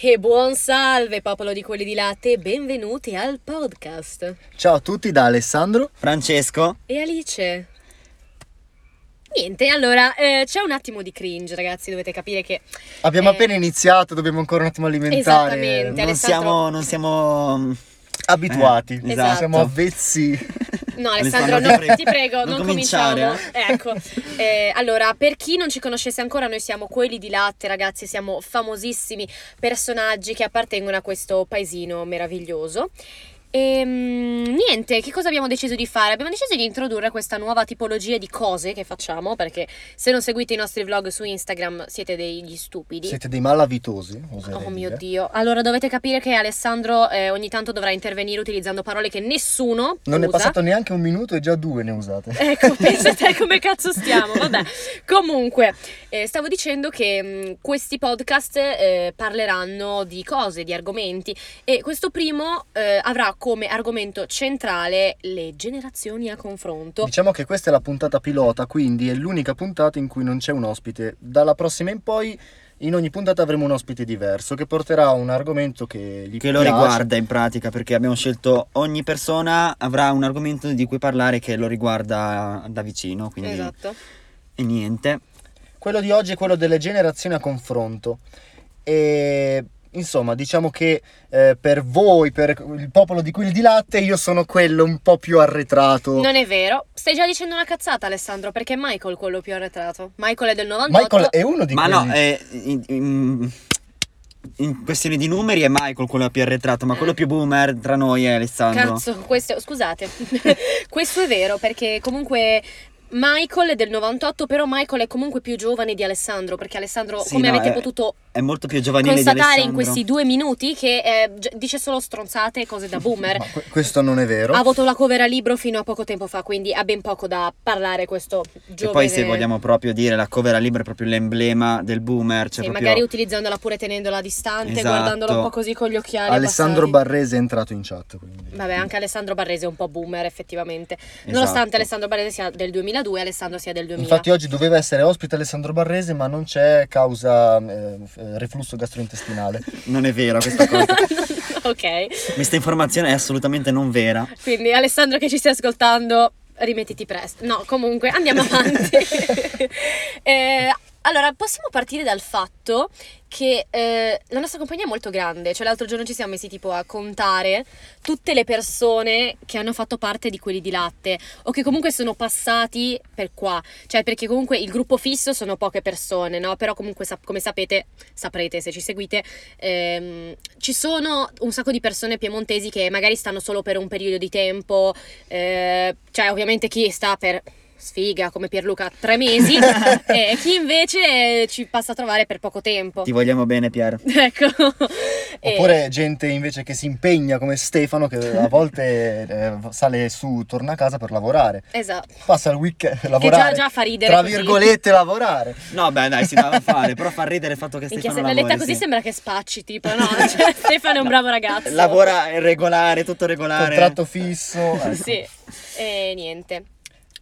E buon salve popolo di quelli di latte, benvenuti al podcast. Ciao a tutti da Alessandro. Francesco? E Alice. Niente, allora eh, c'è un attimo di cringe, ragazzi. Dovete capire che. Abbiamo eh, appena iniziato, dobbiamo ancora un attimo alimentare. Esattamente. Non Alessandro- siamo, non siamo Abituati, Eh, esatto. siamo avvezzi. No, Alessandro, no, ti ti prego, non, non cominciamo. Ecco, eh, allora, per chi non ci conoscesse ancora, noi siamo quelli di latte, ragazzi, siamo famosissimi personaggi che appartengono a questo paesino meraviglioso. E niente, che cosa abbiamo deciso di fare? Abbiamo deciso di introdurre questa nuova tipologia di cose che facciamo, perché se non seguite i nostri vlog su Instagram siete degli stupidi. Siete dei malavitosi. Oh mio dire. dio. Allora dovete capire che Alessandro eh, ogni tanto dovrà intervenire utilizzando parole che nessuno Non è usa. passato neanche un minuto e già due ne usate. Ecco, pensate come cazzo stiamo, vabbè. Comunque, eh, stavo dicendo che mh, questi podcast eh, parleranno di cose, di argomenti e questo primo eh, avrà come argomento centrale le generazioni a confronto. Diciamo che questa è la puntata pilota, quindi è l'unica puntata in cui non c'è un ospite. Dalla prossima in poi, in ogni puntata avremo un ospite diverso che porterà un argomento che gli che lo piace. riguarda in pratica perché abbiamo scelto ogni persona avrà un argomento di cui parlare che lo riguarda da vicino, quindi Esatto. e niente. Quello di oggi è quello delle generazioni a confronto. E insomma, diciamo che eh, per voi, per il popolo di quelli di latte, io sono quello un po' più arretrato. Non è vero. Stai già dicendo una cazzata, Alessandro, perché è Michael quello più arretrato. Michael è del 98. Michael è uno di Ma quelli. no, eh, in, in- in questione di numeri è Michael quello più arretrato, ma quello più boomer tra noi è Alessandro. Cazzo, questo, scusate, questo è vero perché comunque Michael è del 98, però Michael è comunque più giovane di Alessandro, perché Alessandro, Sì, come no, avete è- potuto È molto più giovanile di constatare in questi due minuti, che eh, dice solo stronzate e cose da boomer. Que- questo non è vero. Ha avuto la cover a libro fino a poco tempo fa, quindi ha ben poco da parlare questo giovane. E poi se vogliamo proprio dire la cover a libro è proprio l'emblema del boomer, cioè Sì, proprio magari utilizzandola pure tenendola distante, Esatto. guardandola un po' così con gli occhiali. Alessandro abbassati. Barrese è entrato in chat. Quindi. Vabbè, anche Alessandro Barrese è un po' boomer effettivamente. Esatto. Nonostante Alessandro Barrese sia del 2002, Alessandro sia del 2000. Infatti oggi doveva essere ospite Alessandro Barrese, ma non c'è causa eh, eh, reflusso gastrointestinale. non è vera questa cosa. ok, Questa informazione è assolutamente non vera. quindi Alessandro che ci stai ascoltando, rimettiti presto. No, comunque andiamo avanti. Eh, allora, possiamo partire dal fatto che eh, la nostra compagnia è molto grande, cioè l'altro giorno ci siamo messi tipo a contare tutte le persone che hanno fatto parte di quelli di latte o che comunque sono passati per qua, cioè perché comunque il gruppo fisso sono poche persone, no? Però comunque sap- come sapete, saprete se ci seguite, ehm, ci sono un sacco di persone piemontesi che magari stanno solo per un periodo di tempo, eh, cioè ovviamente chi sta per sfiga come Pierluca tre mesi e chi invece ci passa a trovare per poco tempo. Ti vogliamo bene, Pier. Ecco. E- Oppure gente invece che si impegna come Stefano che a volte eh, sale su, torna a casa per lavorare. Esatto. Passa il weekend a Che lavorare. già, già fa ridere tra così. virgolette lavorare. No, beh, dai, si deve fare, però fa ridere il fatto che Stefano se la lavori. letta così sì. sembra che spacci, tipo, no? Cioè, Stefano è un bravo ragazzo. Lavora regolare, tutto regolare. Contratto fisso. ecco. Sì, e niente.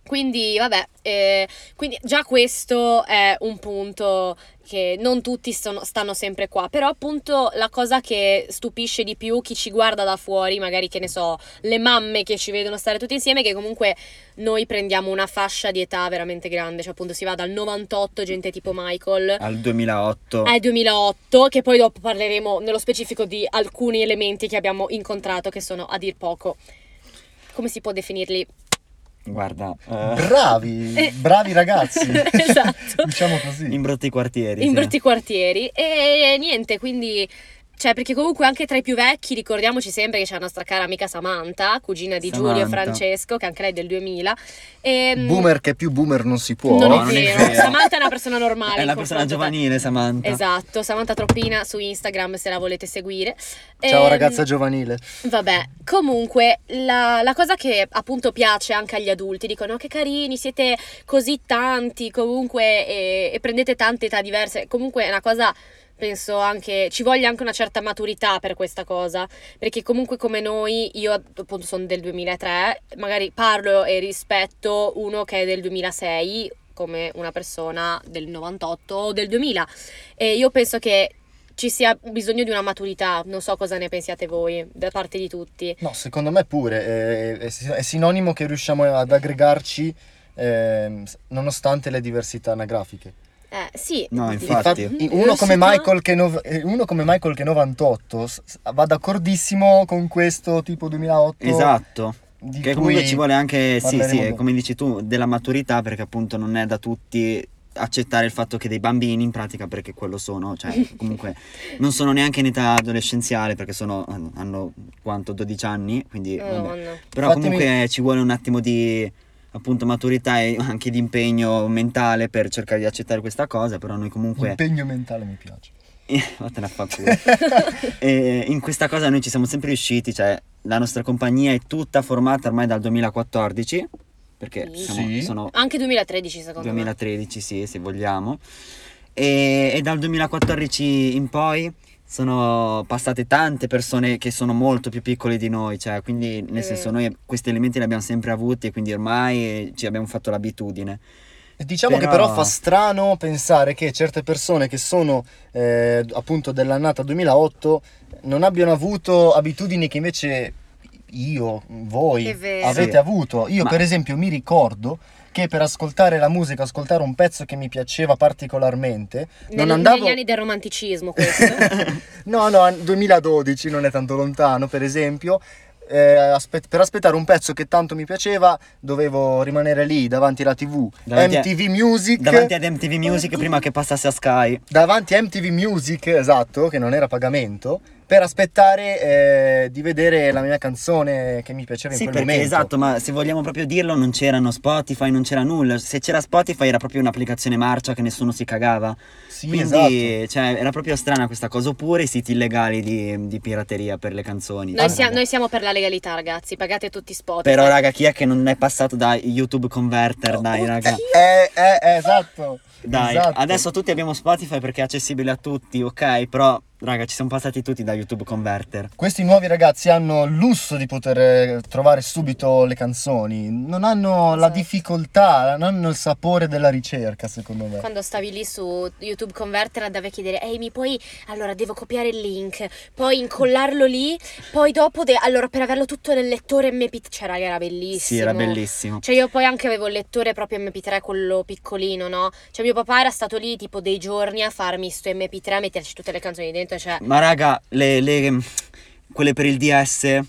Quindi, vabbè, eh, quindi già questo è un punto che non tutti sono- stanno sempre qua, però appunto la cosa che stupisce di più chi ci guarda da fuori, magari che ne so, le mamme che ci vedono stare tutti insieme, che comunque noi prendiamo una fascia di età veramente grande, cioè appunto si va dal 98, gente tipo Michael, Al 2008. al 2008, che poi dopo parleremo nello specifico di alcuni elementi che abbiamo incontrato che sono a dir poco. Come si può definirli? Guarda, eh, Bravi, Eh. bravi ragazzi. Esatto. diciamo così. in brutti quartieri. in sì. brutti quartieri e niente, quindi cioè perché comunque anche tra i più vecchi ricordiamoci sempre che c'è la nostra cara amica Samantha, cugina di Giulio e Samantha. Francesco, che anche lei è del 2000. E, Boomer che più boomer non si può. non, No, è, non è vero. vero. Samantha è una persona normale. È una persona giovanile, Samantha. Esatto, Samantha Troppina su Instagram se la volete seguire. Ciao Ehm, ragazza giovanile. Vabbè, comunque la, la cosa che appunto piace anche agli adulti, dicono "Oh, che carini, siete così tanti comunque e, e prendete tante età diverse, comunque è una cosa penso anche ci voglia anche una certa maturità per questa cosa, perché comunque come noi, io appunto sono del 2003, magari parlo e rispetto uno che è del 2006 come una persona del 98 o del 2000 e io penso che ci sia bisogno di una maturità. Non so cosa ne pensiate voi, da parte di tutti. No, secondo me pure, è, è, è sinonimo che riusciamo ad aggregarci ehm, nonostante le diversità anagrafiche. Eh, sì. No, Infatti, infatti. uno, come Michael che eh, uno come Michael che 98 s- s- va d'accordissimo con questo tipo 2008. Esatto. Che comunque ci vuole anche, sì, sì, dopo. come dici tu, della maturità, perché appunto non è da tutti accettare il fatto che dei bambini in pratica perché quello sono cioè comunque non sono neanche in età adolescenziale perché sono hanno quanto 12 anni quindi vabbè. Madonna. però Fatemi- comunque ci vuole un attimo di appunto maturità e anche di impegno mentale per cercare di accettare questa cosa però noi comunque Impegno mentale mi piace. Vattene a fa culo. e in questa cosa noi ci siamo sempre riusciti, cioè la nostra compagnia è tutta formata ormai dal 2014, perché Sì. siamo- Sì. sono Anche 2013 secondo 2013, sì, se vogliamo. E, e dal 2014 in poi sono passate tante persone che sono molto più piccole di noi, cioè quindi nel senso noi questi elementi li abbiamo sempre avuti e quindi ormai ci abbiamo fatto l'abitudine. Diciamo che Però- però fa strano pensare che certe persone che sono eh, appunto dell'annata 2008 non abbiano avuto abitudini che invece io, voi avete Sì. avuto. Io Ma- per esempio mi ricordo che per ascoltare la musica, ascoltare un pezzo che mi piaceva particolarmente, me. non Nel- andavo... Negli anni del romanticismo questo. No, no, an- 2012 non è tanto lontano, per esempio. eh, aspe- per aspettare un pezzo che tanto mi piaceva, dovevo rimanere lì davanti alla TV, Davanti a- MTV Music. Davanti ad MTV Music prima che passasse a Sky. davanti a MTV Music, esatto, che non era a pagamento, per aspettare eh, di vedere la mia canzone che mi piaceva Sì, in quel perché momento. esatto, ma se vogliamo proprio dirlo, non c'erano Spotify, non c'era nulla. Se c'era Spotify era proprio un'applicazione marcia che nessuno si cagava. Sì, Quindi, esatto. cioè, era proprio strana questa cosa. Oppure i siti illegali di, di pirateria per le canzoni. Noi, Cioè, sia- noi siamo per la legalità, ragazzi. Pagate tutti Spotify. Però, raga, chi è che non è passato da YouTube Converter? Dai, raga. Eh, eh, eh, esatto. Dai, esatto. adesso tutti abbiamo Spotify perché è accessibile a tutti, ok? Però, raga, ci siamo passati tutti da YouTube Converter. Questi nuovi ragazzi hanno il lusso di poter eh, trovare subito le canzoni, non hanno la Esatto. difficoltà, non hanno il sapore della ricerca, secondo me. Quando stavi lì su YouTube Converter andavi a chiedere Ehi mi puoi Allora devo copiare il link Poi incollarlo lì Poi dopo de- Allora per averlo tutto nel lettore MP3 Cioè raga era bellissimo Sì, era bellissimo. Cioè io poi anche avevo il lettore proprio MP3 quello piccolino no Cioè mio papà era stato lì tipo dei giorni a farmi sto MP3 A metterci tutte le canzoni dentro Cioè Ma, raga, le, le- quelle per il DS,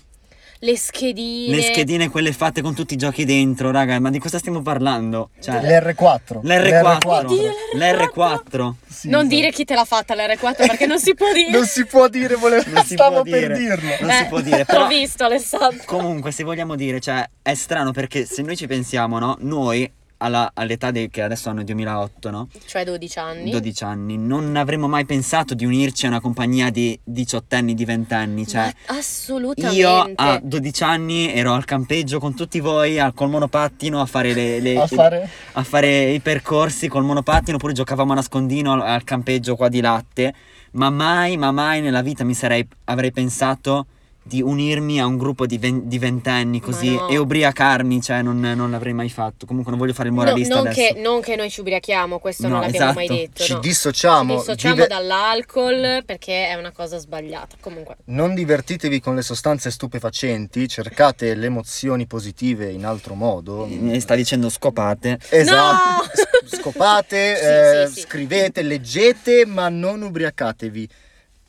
le schedine le schedine, quelle fatte con tutti i giochi dentro, raga, ma di cosa stiamo parlando? Cioè, L'R4. l'R4. Oddio, L'R4. Sì, Non esatto. dire chi te l'ha fatta l'R4 perché non si può dire Non si può dire, volevo... Non si stavo può per dire. dirlo. Non si Eh, può dire, L'ho però- visto Alessandro Comunque, se vogliamo dire, cioè, è strano perché se noi ci pensiamo, no? Noi, alla- all'età dei, che adesso hanno il 2008, no? Cioè 12 anni 12 anni, non avremmo mai pensato di unirci a una compagnia di diciottenni, di ventenni, cioè... Ma assolutamente. Io a 12 anni ero al campeggio con tutti voi al- col monopattino a fare, le, le- A fare... a fare i percorsi col monopattino oppure giocavamo a nascondino al, al campeggio qua di latte. Ma mai, ma mai nella vita mi sarei, avrei pensato di unirmi a un gruppo di, ven- di ventenni così no. e ubriacarmi, cioè non, non l'avrei mai fatto. Comunque non voglio fare il No, moralista non, adesso. che, non che noi ci ubriachiamo, questo No, non l'abbiamo esatto. mai detto. Ci no. dissociamo. Ci dissociamo dive- dall'alcol perché è una cosa sbagliata. Comunque, Non divertitevi con le sostanze stupefacenti, cercate le emozioni positive in altro modo. Mi sta dicendo scopate. No! Esatto. S- Scopate, Sì, eh, sì, sì. scrivete, leggete, ma non ubriacatevi.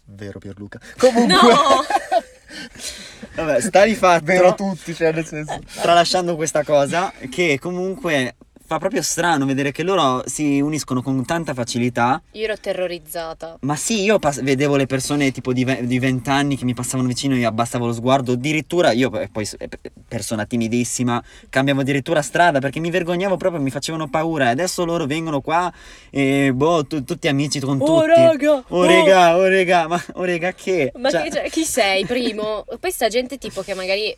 Vero Pierluca. Comunque, no! Vabbè, sta di fatto. vero tutti, cioè nel senso. tralasciando questa cosa, che comunque fa proprio strano vedere che loro si uniscono con tanta facilità. Io ero terrorizzata. Ma sì, io pas- vedevo le persone tipo di ve- di 20 anni che mi passavano vicino e io abbassavo lo sguardo. Addirittura io, poi persona timidissima, cambiavo addirittura strada perché mi vergognavo proprio, mi facevano paura. E adesso loro vengono qua e boh, tu- tutti amici con Oh, tutti. raga! Oh, oh. rega, oh, rega, ma oh, rega che? Ma Cioè- chi, cioè, chi sei, primo? Poi sta gente tipo che magari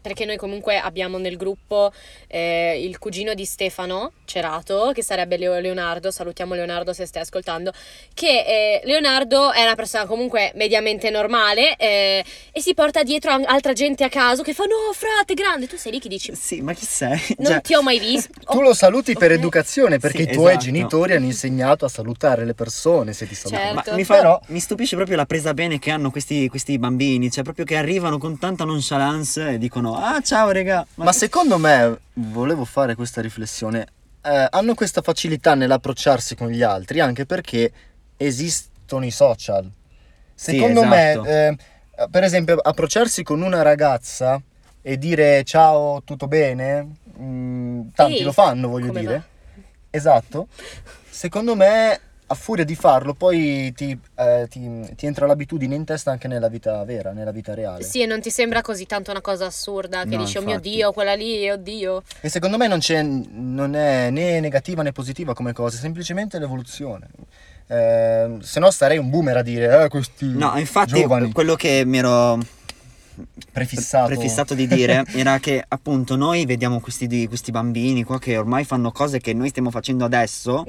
perché noi comunque abbiamo nel gruppo eh, il cugino di Stefano Cerato, che sarebbe Leo- Leonardo, salutiamo Leonardo se stai ascoltando, che eh, Leonardo è una persona comunque mediamente normale eh, e si porta dietro an- altra gente a caso che fa no frate grande, tu sei lì che dici Sì, ma chi sei? non Cioè, ti ho mai visto. Tu lo saluti per Ok. educazione perché Sì, i tuoi esatto. genitori hanno insegnato a salutare le persone se ti salutano. Certo. Ma mi, fa- Però- mi stupisce proprio la presa bene che hanno questi, questi bambini, cioè proprio che arrivano con tanta nonchalance e dicono ah ciao regà. Ma secondo me, volevo fare questa riflessione, eh, hanno questa facilità nell'approcciarsi con gli altri anche perché esistono i social. Secondo esatto. me, eh, per esempio, approcciarsi con una ragazza e dire ciao, tutto bene, mm, tanti Sì, lo fanno, voglio dire. va? Esatto. Secondo me, a furia di farlo, poi ti, eh, ti- ti entra l'abitudine in testa anche nella vita vera, nella vita reale. Sì, e non ti sembra così tanto una cosa assurda che No, dici, oh mio infatti. Dio, quella lì, oddio. E secondo me non, c'è, non è né negativa né positiva come cosa, è semplicemente l'evoluzione. Eh, se no starei un boomer a dire, eh, questi No, infatti giovani, quello che mi ero prefissato. prefissato di dire era che appunto noi vediamo questi, di- questi bambini qua che ormai fanno cose che noi stiamo facendo adesso.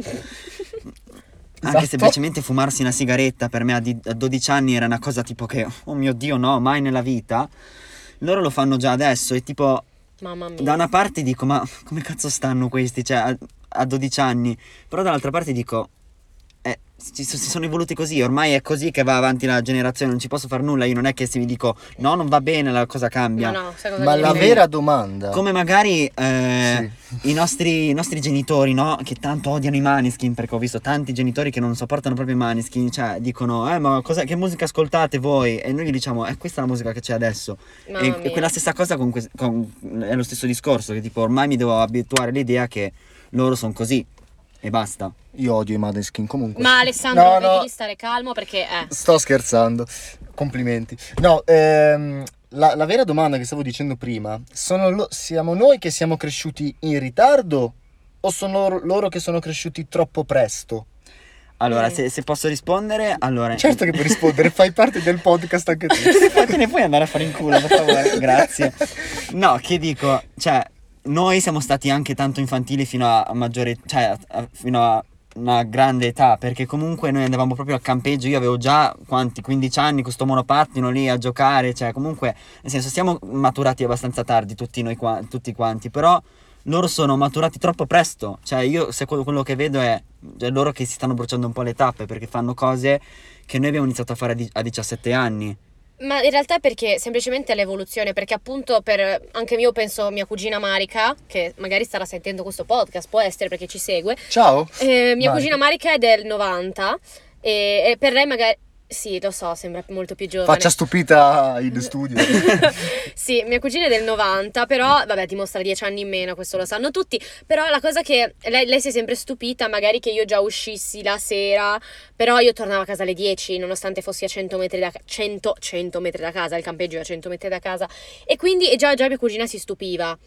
Anche Esatto. semplicemente fumarsi una sigaretta per me a, di- a 12 anni era una cosa tipo che, oh mio dio, no, mai nella vita. Loro lo fanno già adesso e tipo, Mamma mia. da una parte dico, ma come cazzo stanno questi, cioè, a, a 12 anni? Però dall'altra parte dico, eh, si, si sono evoluti così, ormai è così che va avanti la generazione, non ci posso fare nulla, io non è che se mi dico, no, non va bene, la cosa cambia. No, no, cosa Ma la viene? vera domanda... Come magari eh, Sì. i, nostri, i nostri genitori, no? Che tanto odiano i maniskin, perché ho visto tanti genitori che non sopportano proprio i maniskin, cioè dicono, eh, ma cosa, che musica ascoltate voi? E noi gli diciamo, eh, questa è la musica che c'è adesso. E, e quella stessa cosa con, que- con- è lo stesso discorso, che tipo ormai mi devo abituare all'idea che loro sono così e basta. Io odio i Madeskin comunque. Ma Alessandro, No, devi no. stare calmo perché eh. Sto scherzando, complimenti. No, ehm, la, la vera domanda che stavo dicendo prima, sono lo- siamo noi che siamo cresciuti in ritardo o sono loro, loro che sono cresciuti troppo presto? Allora, Mm. se, se posso rispondere, allora... Certo che puoi rispondere, fai parte del podcast anche tu. te ne puoi andare a fare in culo, per favore, grazie. No, che dico, cioè, noi siamo stati anche tanto infantili fino a, maggiore, cioè, a- fino a una grande età, perché comunque noi andavamo proprio al campeggio, io avevo già, quanti, 15 anni con sto monopattino lì a giocare, cioè, comunque, nel senso, siamo maturati abbastanza tardi, tutti noi qua, tutti quanti, però loro sono maturati troppo presto, cioè, io, se quello, quello che vedo è, è loro che si stanno bruciando un po' le tappe, perché fanno cose che noi abbiamo iniziato a fare a di- a 17 anni. Ma in realtà è perché semplicemente è l'evoluzione, perché appunto per anche io penso mia cugina Marica, che magari starà sentendo questo podcast, può essere perché ci segue. Ciao. eh, mia Marica. cugina Marica è del 90 e, e per lei magari sì, lo so, sembra molto più giovane. Faccia stupita in studio. sì, mia cugina è del 90, però vabbè, dimostra 10 anni in meno, questo lo sanno tutti. Però la cosa che lei, lei si è sempre stupita, magari che io già uscissi la sera, però io tornavo a casa alle 10, nonostante fossi a 100 metri da, ca- 100, 100 metri da casa, il campeggio è a 100 metri da casa. E quindi e già, già mia cugina si stupiva.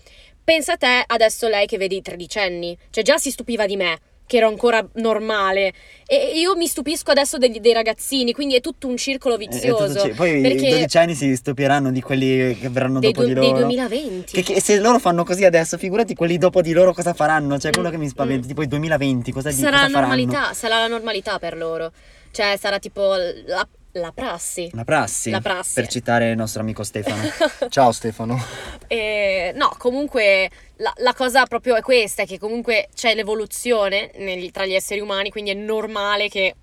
Pensa a te adesso lei che vedi i tredicenni, cioè già si stupiva di me. Che ero ancora normale e io mi stupisco adesso degli- dei ragazzini, quindi è tutto un circolo Eh, vizioso. ci- poi i 12 anni si stupiranno di quelli che verranno dei, dopo du- di dei loro. 2020. Che, che se loro fanno così adesso, figurati quelli dopo di loro cosa faranno. Cioè, quello Mm, che mi spaventa, mm. tipo i 2020, cosa, di, sarà cosa la faranno? normalità, sarà la normalità per loro. Cioè, sarà tipo la, la prassi. La prassi. La prassi. Per citare il nostro amico Stefano. Ciao Stefano. E, no, comunque la, la cosa proprio è questa, è che comunque c'è l'evoluzione negli- tra gli esseri umani, quindi è normale che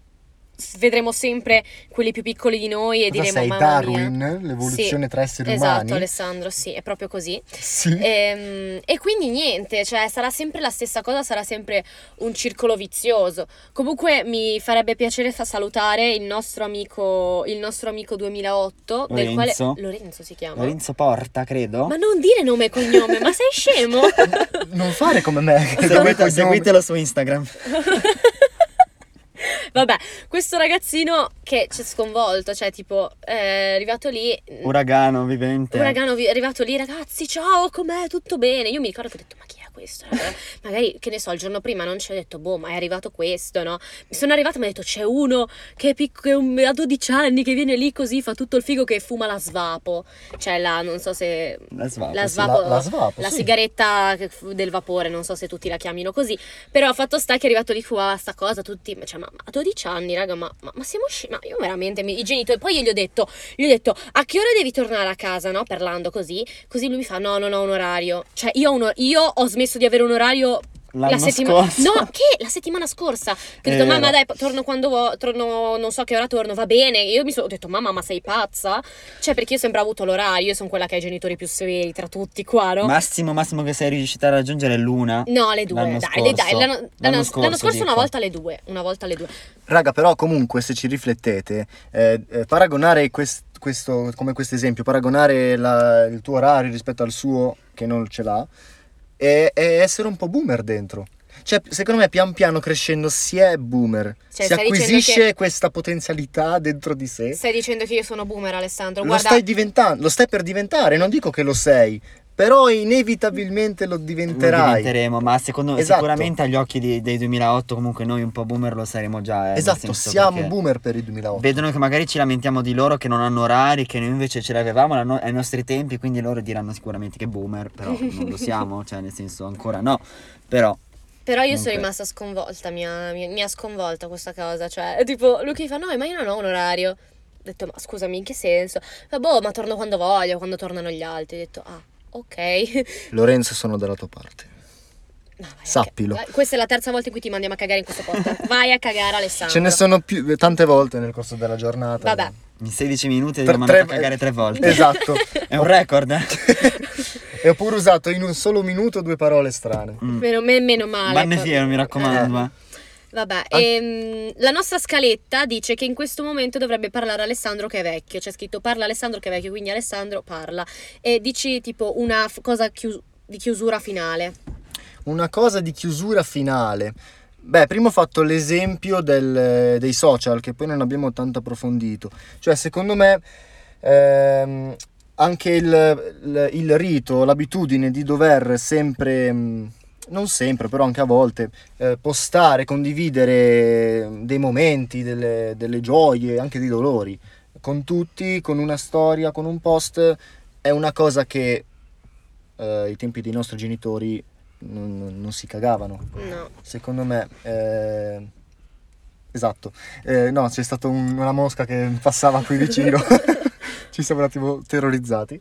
vedremo sempre quelli più piccoli di noi e Cosa diremo sei mamma Darwin? mia. L'evoluzione Sì, tra esseri Esatto, umani? Alessandro, sì, è proprio così. Sì. Ehm, E, quindi niente, cioè sarà sempre la stessa cosa, sarà sempre un circolo vizioso. Comunque mi farebbe piacere fa salutare il nostro amico, il nostro amico 2008, del quale Lorenzo? Lorenzo si chiama. Lorenzo Porta, credo. Ma non dire nome e cognome, ma sei scemo? Non fare come me. e Seguite- seguitelo su Instagram. Vabbè, questo ragazzino che ci ha sconvolto, cioè tipo è arrivato lì Uragano vivente. Uragano vi- è arrivato lì, ragazzi, ciao, com'è? Tutto bene? Io mi ricordo che ho detto, ma chi è questo. raga. Magari, che ne so, il giorno prima non ci ho detto, boh, ma è arrivato questo, no? Mi sono arrivata e mi ha detto, c'è uno che è pic- che un- ha 12 anni, che viene lì così, fa tutto il figo che fuma la svapo. Cioè, la, non so se... La svapo, La svapo, La- la svapo, la sì. sigaretta del vapore, non so se tutti la chiamino così. Però fatto sta che è arrivato lì, fumava sta cosa, tutti, cioè, ma, a 12 anni, raga, ma, ma, ma siamo usciti, ma io veramente, mi- i genitori, poi io gli ho detto, gli ho detto, a che ora devi tornare a casa, no? Parlando così, così lui mi fa, no, non ho un orario. Cioè, io ho, un io ho smesso di avere un orario L'anno la settimana scorso. No, che la settimana scorsa. Che ho detto, mamma, dai, torno quando torno, non so che ora torno, va bene. Io mi sono detto, mamma, ma sei pazza? Cioè, perché io ho sempre avuto l'orario, io sono quella che ha i genitori più severi tra tutti qua, no? Massimo, massimo che sei riuscita a raggiungere è l'una. No, le due, L'anno dai, scorso. dai, l'anno, l'anno- L'anno l'anno scorso, scorso una volta le due, una volta le due. Raga, però comunque se ci riflettete, eh, eh, paragonare quest- questo, come questo esempio, paragonare la- il tuo orario rispetto al suo, che non ce l'ha, è, è essere un po' boomer dentro. Cioè, secondo me pian piano crescendo si è boomer, Cioè, si acquisisce che- questa potenzialità dentro di sé. Stai dicendo che io sono boomer, Alessandro? Lo Guarda, stai diventando, lo stai per diventare, non dico che lo sei, però inevitabilmente lo Lo diventerai. diventeremo, ma secondo me Esatto. sicuramente agli occhi di- dei 2008 comunque noi un po' boomer lo saremo già. eh, Esatto, siamo boomer per il 2008. Vedono che magari ci lamentiamo di loro che non hanno orari, che noi invece ce l'avevamo no- ai nostri tempi, quindi loro diranno sicuramente che boomer, però non lo siamo, cioè nel senso ancora no, però Però io sono Comunque. rimasta sconvolta, mi ha, mi- mi ha sconvolta questa cosa. Cioè, tipo, lui che fa, no, ma io non ho un orario. Ho detto, ma scusami, in che senso? Ma boh, ma torno quando voglio, quando tornano gli altri. Ho detto, ah, ok. Lorenzo sono dalla tua parte. No, vai a Sappilo. vai, Questa è la terza volta in cui ti mandiamo a cagare in questo podcast. Vai a cagare, Alessandro. Ce ne sono più, tante volte nel corso della giornata. Vabbè. in 16 minuti abbiamo tre- mandato a cagare tre volte. Esatto. È un record, eh? e ho pure usato in un solo minuto due parole strane. Mm. Meno, me- meno male. Vanne poi- fiero, mi raccomando. Eh. Vabbè, An- ehm, la nostra scaletta dice che in questo momento dovrebbe parlare Alessandro che è vecchio. C'è scritto parla Alessandro che è vecchio, quindi Alessandro parla. E dici tipo una f- cosa chius- di chiusura finale. Una cosa di chiusura finale. Beh, prima ho fatto l'esempio del- dei social, che poi non abbiamo tanto approfondito. Cioè, secondo me, ehm, anche il, il- il rito, l'abitudine di dover sempre, mh, non sempre, però anche a volte, eh, postare, condividere dei momenti, delle, delle gioie, anche dei dolori, con tutti, con una storia, con un post, è una cosa che eh, ai tempi dei nostri genitori non, non si cagavano. No. Secondo me, eh, esatto. Eh, no, c'è stata un- una mosca che passava qui vicino. Ci siamo un attimo terrorizzati.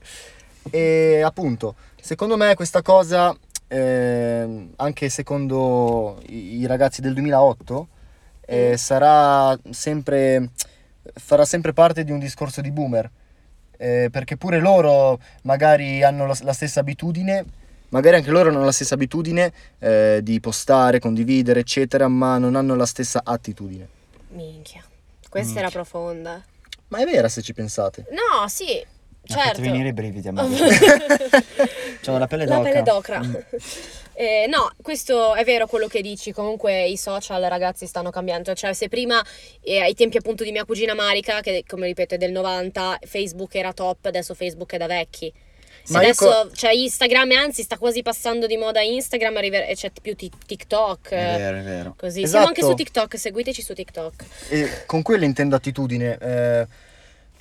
E appunto, secondo me questa cosa, ehm, anche secondo i, i ragazzi del 2008, eh, Mm. sarà sempre, farà sempre parte di un discorso di boomer. Eh, perché pure loro magari hanno la, la stessa abitudine, magari anche loro hanno la stessa abitudine eh, di postare, condividere, eccetera, ma non hanno la stessa attitudine. Minchia. Questa Minchia. era profonda. Ma è vera se ci pensate. No, sì, certo. venire i brividi a me. C'ho la pelle La d'oca. pelle d'ocra. Mm. Eh, no, questo è vero quello che dici. Comunque i social, ragazzi, stanno cambiando. Cioè, se prima, eh, ai tempi appunto di mia cugina Marica, che come ripeto è del 90, Facebook era top, adesso Facebook è da vecchi. Se Ma adesso co- c'è Instagram, e anzi sta quasi passando di moda Instagram, arriver- e c'è più ti- TikTok. È eh, vero, è vero. Così. Siamo anche Esatto. su TikTok, seguiteci su TikTok. E con quello intendo attitudine. eh,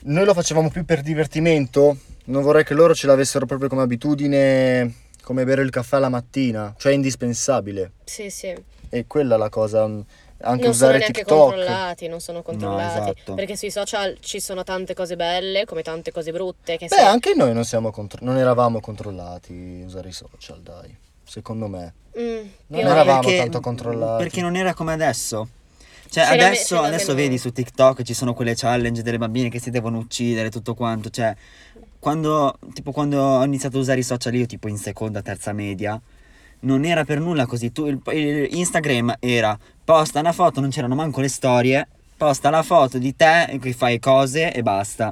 noi lo facevamo più per divertimento. Non vorrei che loro ce l'avessero proprio come abitudine, come bere il caffè la mattina, cioè indispensabile. Sì, sì. E quella è la cosa. mh, Anche non sono usare neanche TikTok. controllati, non sono controllati. esatto. Perché sui social ci sono tante cose belle come tante cose brutte. Che Beh, se- anche noi non, siamo contro- non eravamo controllati usare i social, dai. Secondo me. Mm, Non eravamo meno. tanto controllati. Perché non era come adesso. Cioè, adesso, adesso vedi su TikTok ci sono quelle challenge delle bambine che si devono uccidere, tutto quanto. Cioè, quando, tipo, quando ho iniziato a usare i social io, tipo in seconda, terza media, non era per nulla così. Tu, il, il Instagram era posta una foto, non c'erano manco le storie, posta la foto di te che fai cose e basta.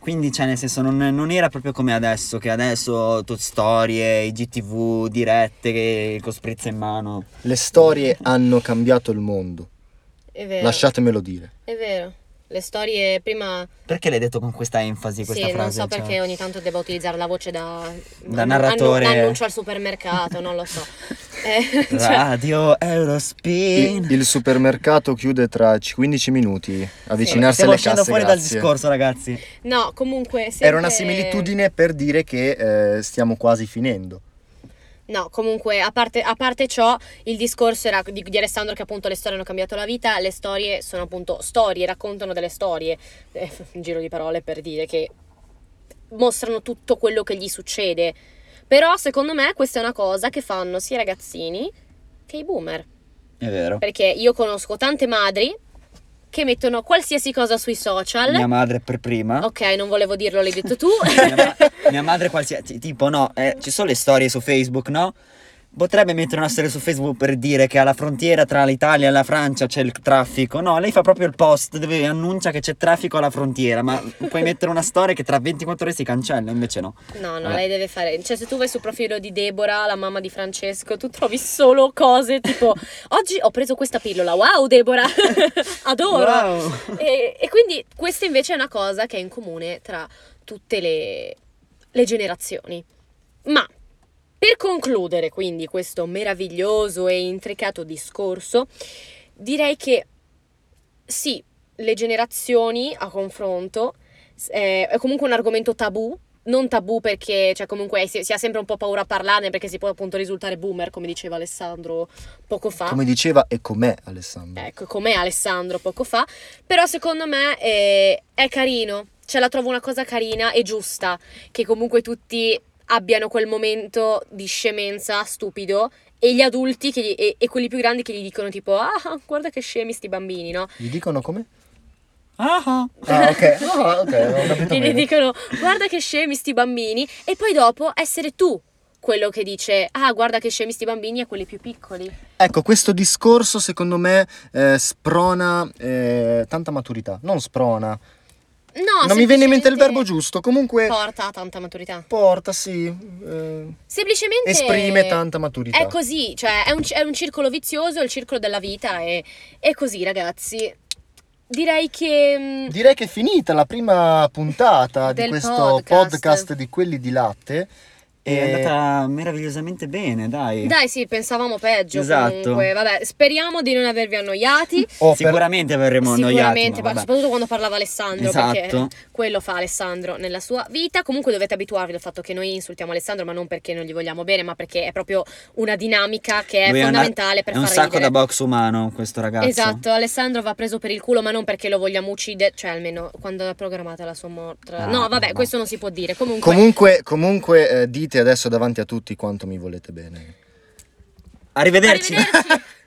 Quindi, cioè, nel senso, non, non era proprio come adesso, che adesso tu storie, i GTV dirette, che con sprizza in mano. Le storie hanno cambiato il mondo. È vero. Lasciatemelo dire. È vero. Le storie prima... Perché l'hai detto con questa enfasi, questa sì, frase? non so Cioè, perché ogni tanto devo utilizzare la voce da... Da narratore. annu- annuncio al supermercato, non lo so. Eh, cioè, Radio Eurospin. Il, il supermercato chiude tra 15 minuti. Avvicinarsi Stiamo alle uscendo casse, fuori dal grazie. discorso, ragazzi. no, comunque... Sempre... Era una similitudine per dire che eh, stiamo quasi finendo. No, comunque, a parte, a parte ciò, il discorso era di, di Alessandro che appunto le storie hanno cambiato la vita, le storie sono appunto storie, raccontano delle storie, eh, un giro di parole per dire che mostrano tutto quello che gli succede. Però secondo me questa è una cosa che fanno sia i ragazzini che i boomer. È vero. Perché io conosco tante madri che mettono qualsiasi cosa sui social. Mia madre per prima. Ok, non volevo dirlo, l'hai detto tu. mia, ma- mia madre qualsiasi tipo no eh, ci sono le storie su Facebook no potrebbe mettere una storia su Facebook per dire che alla frontiera tra l'Italia e la Francia c'è il traffico no lei fa proprio il post dove annuncia che c'è traffico alla frontiera ma puoi mettere una storia che tra 24 ore si cancella invece no No, no, Vabbè. lei deve fare. Cioè, se tu vai sul profilo di Deborah, la mamma di Francesco, tu trovi solo cose tipo: Oggi ho preso questa pillola, wow, Deborah, adoro. Wow. E, e quindi questa invece è una cosa che è in comune tra tutte le, le generazioni. Ma per concludere quindi questo meraviglioso e intricato discorso, direi che sì, le generazioni a confronto eh, è comunque un argomento tabù. Non tabù perché, cioè, comunque si, si ha sempre un po' paura a parlarne perché si può appunto risultare boomer, come diceva Alessandro poco fa. Come diceva e com'è Alessandro. Ecco, come Alessandro poco fa. Però secondo me eh, è carino. Cioè, la trovo una cosa carina e giusta. Che comunque tutti abbiano quel momento di scemenza stupido. E gli adulti che gli- e, e quelli più grandi che gli dicono tipo: Ah, guarda che scemi sti bambini, no? Gli dicono come? Ah, ah. Ah, ok. Ah, Che gli dicono: Guarda che scemi sti bambini. E poi dopo essere tu quello che dice: Ah, guarda che scemi sti bambini a quelli più piccoli. Ecco, questo discorso secondo me eh, sprona eh, tanta maturità. Non sprona. No, non mi viene in mente il verbo giusto. Comunque Porta tanta maturità. porta, sì. eh, Semplicemente esprime tanta maturità. È così, cioè è un, è un circolo vizioso, il circolo della vita è, è così, ragazzi. Direi che mm, Direi che è finita la prima puntata di questo podcast. podcast. di quelli di latte. È andata meravigliosamente bene, dai. dai, sì, pensavamo peggio Esatto. comunque. Vabbè, speriamo di non avervi annoiati. Oh, per- Sicuramente avremo annoiati. Sicuramente, ma soprattutto quando parlava Alessandro, Esatto. perché quello fa Alessandro nella sua vita. Comunque dovete abituarvi al fatto che noi insultiamo Alessandro, ma non perché non gli vogliamo bene, ma perché è proprio una dinamica che è Lui una- fondamentale per È un far sacco ridere. da box umano questo ragazzo. Esatto, Alessandro va preso per il culo, ma non perché lo vogliamo uccidere, cioè almeno quando è programmata la sua morte. Ah, no, vabbè, no. questo non si può dire. Comunque, Comunque, comunque eh, dite adesso davanti a tutti quanto mi volete bene. Arrivederci. arrivederci.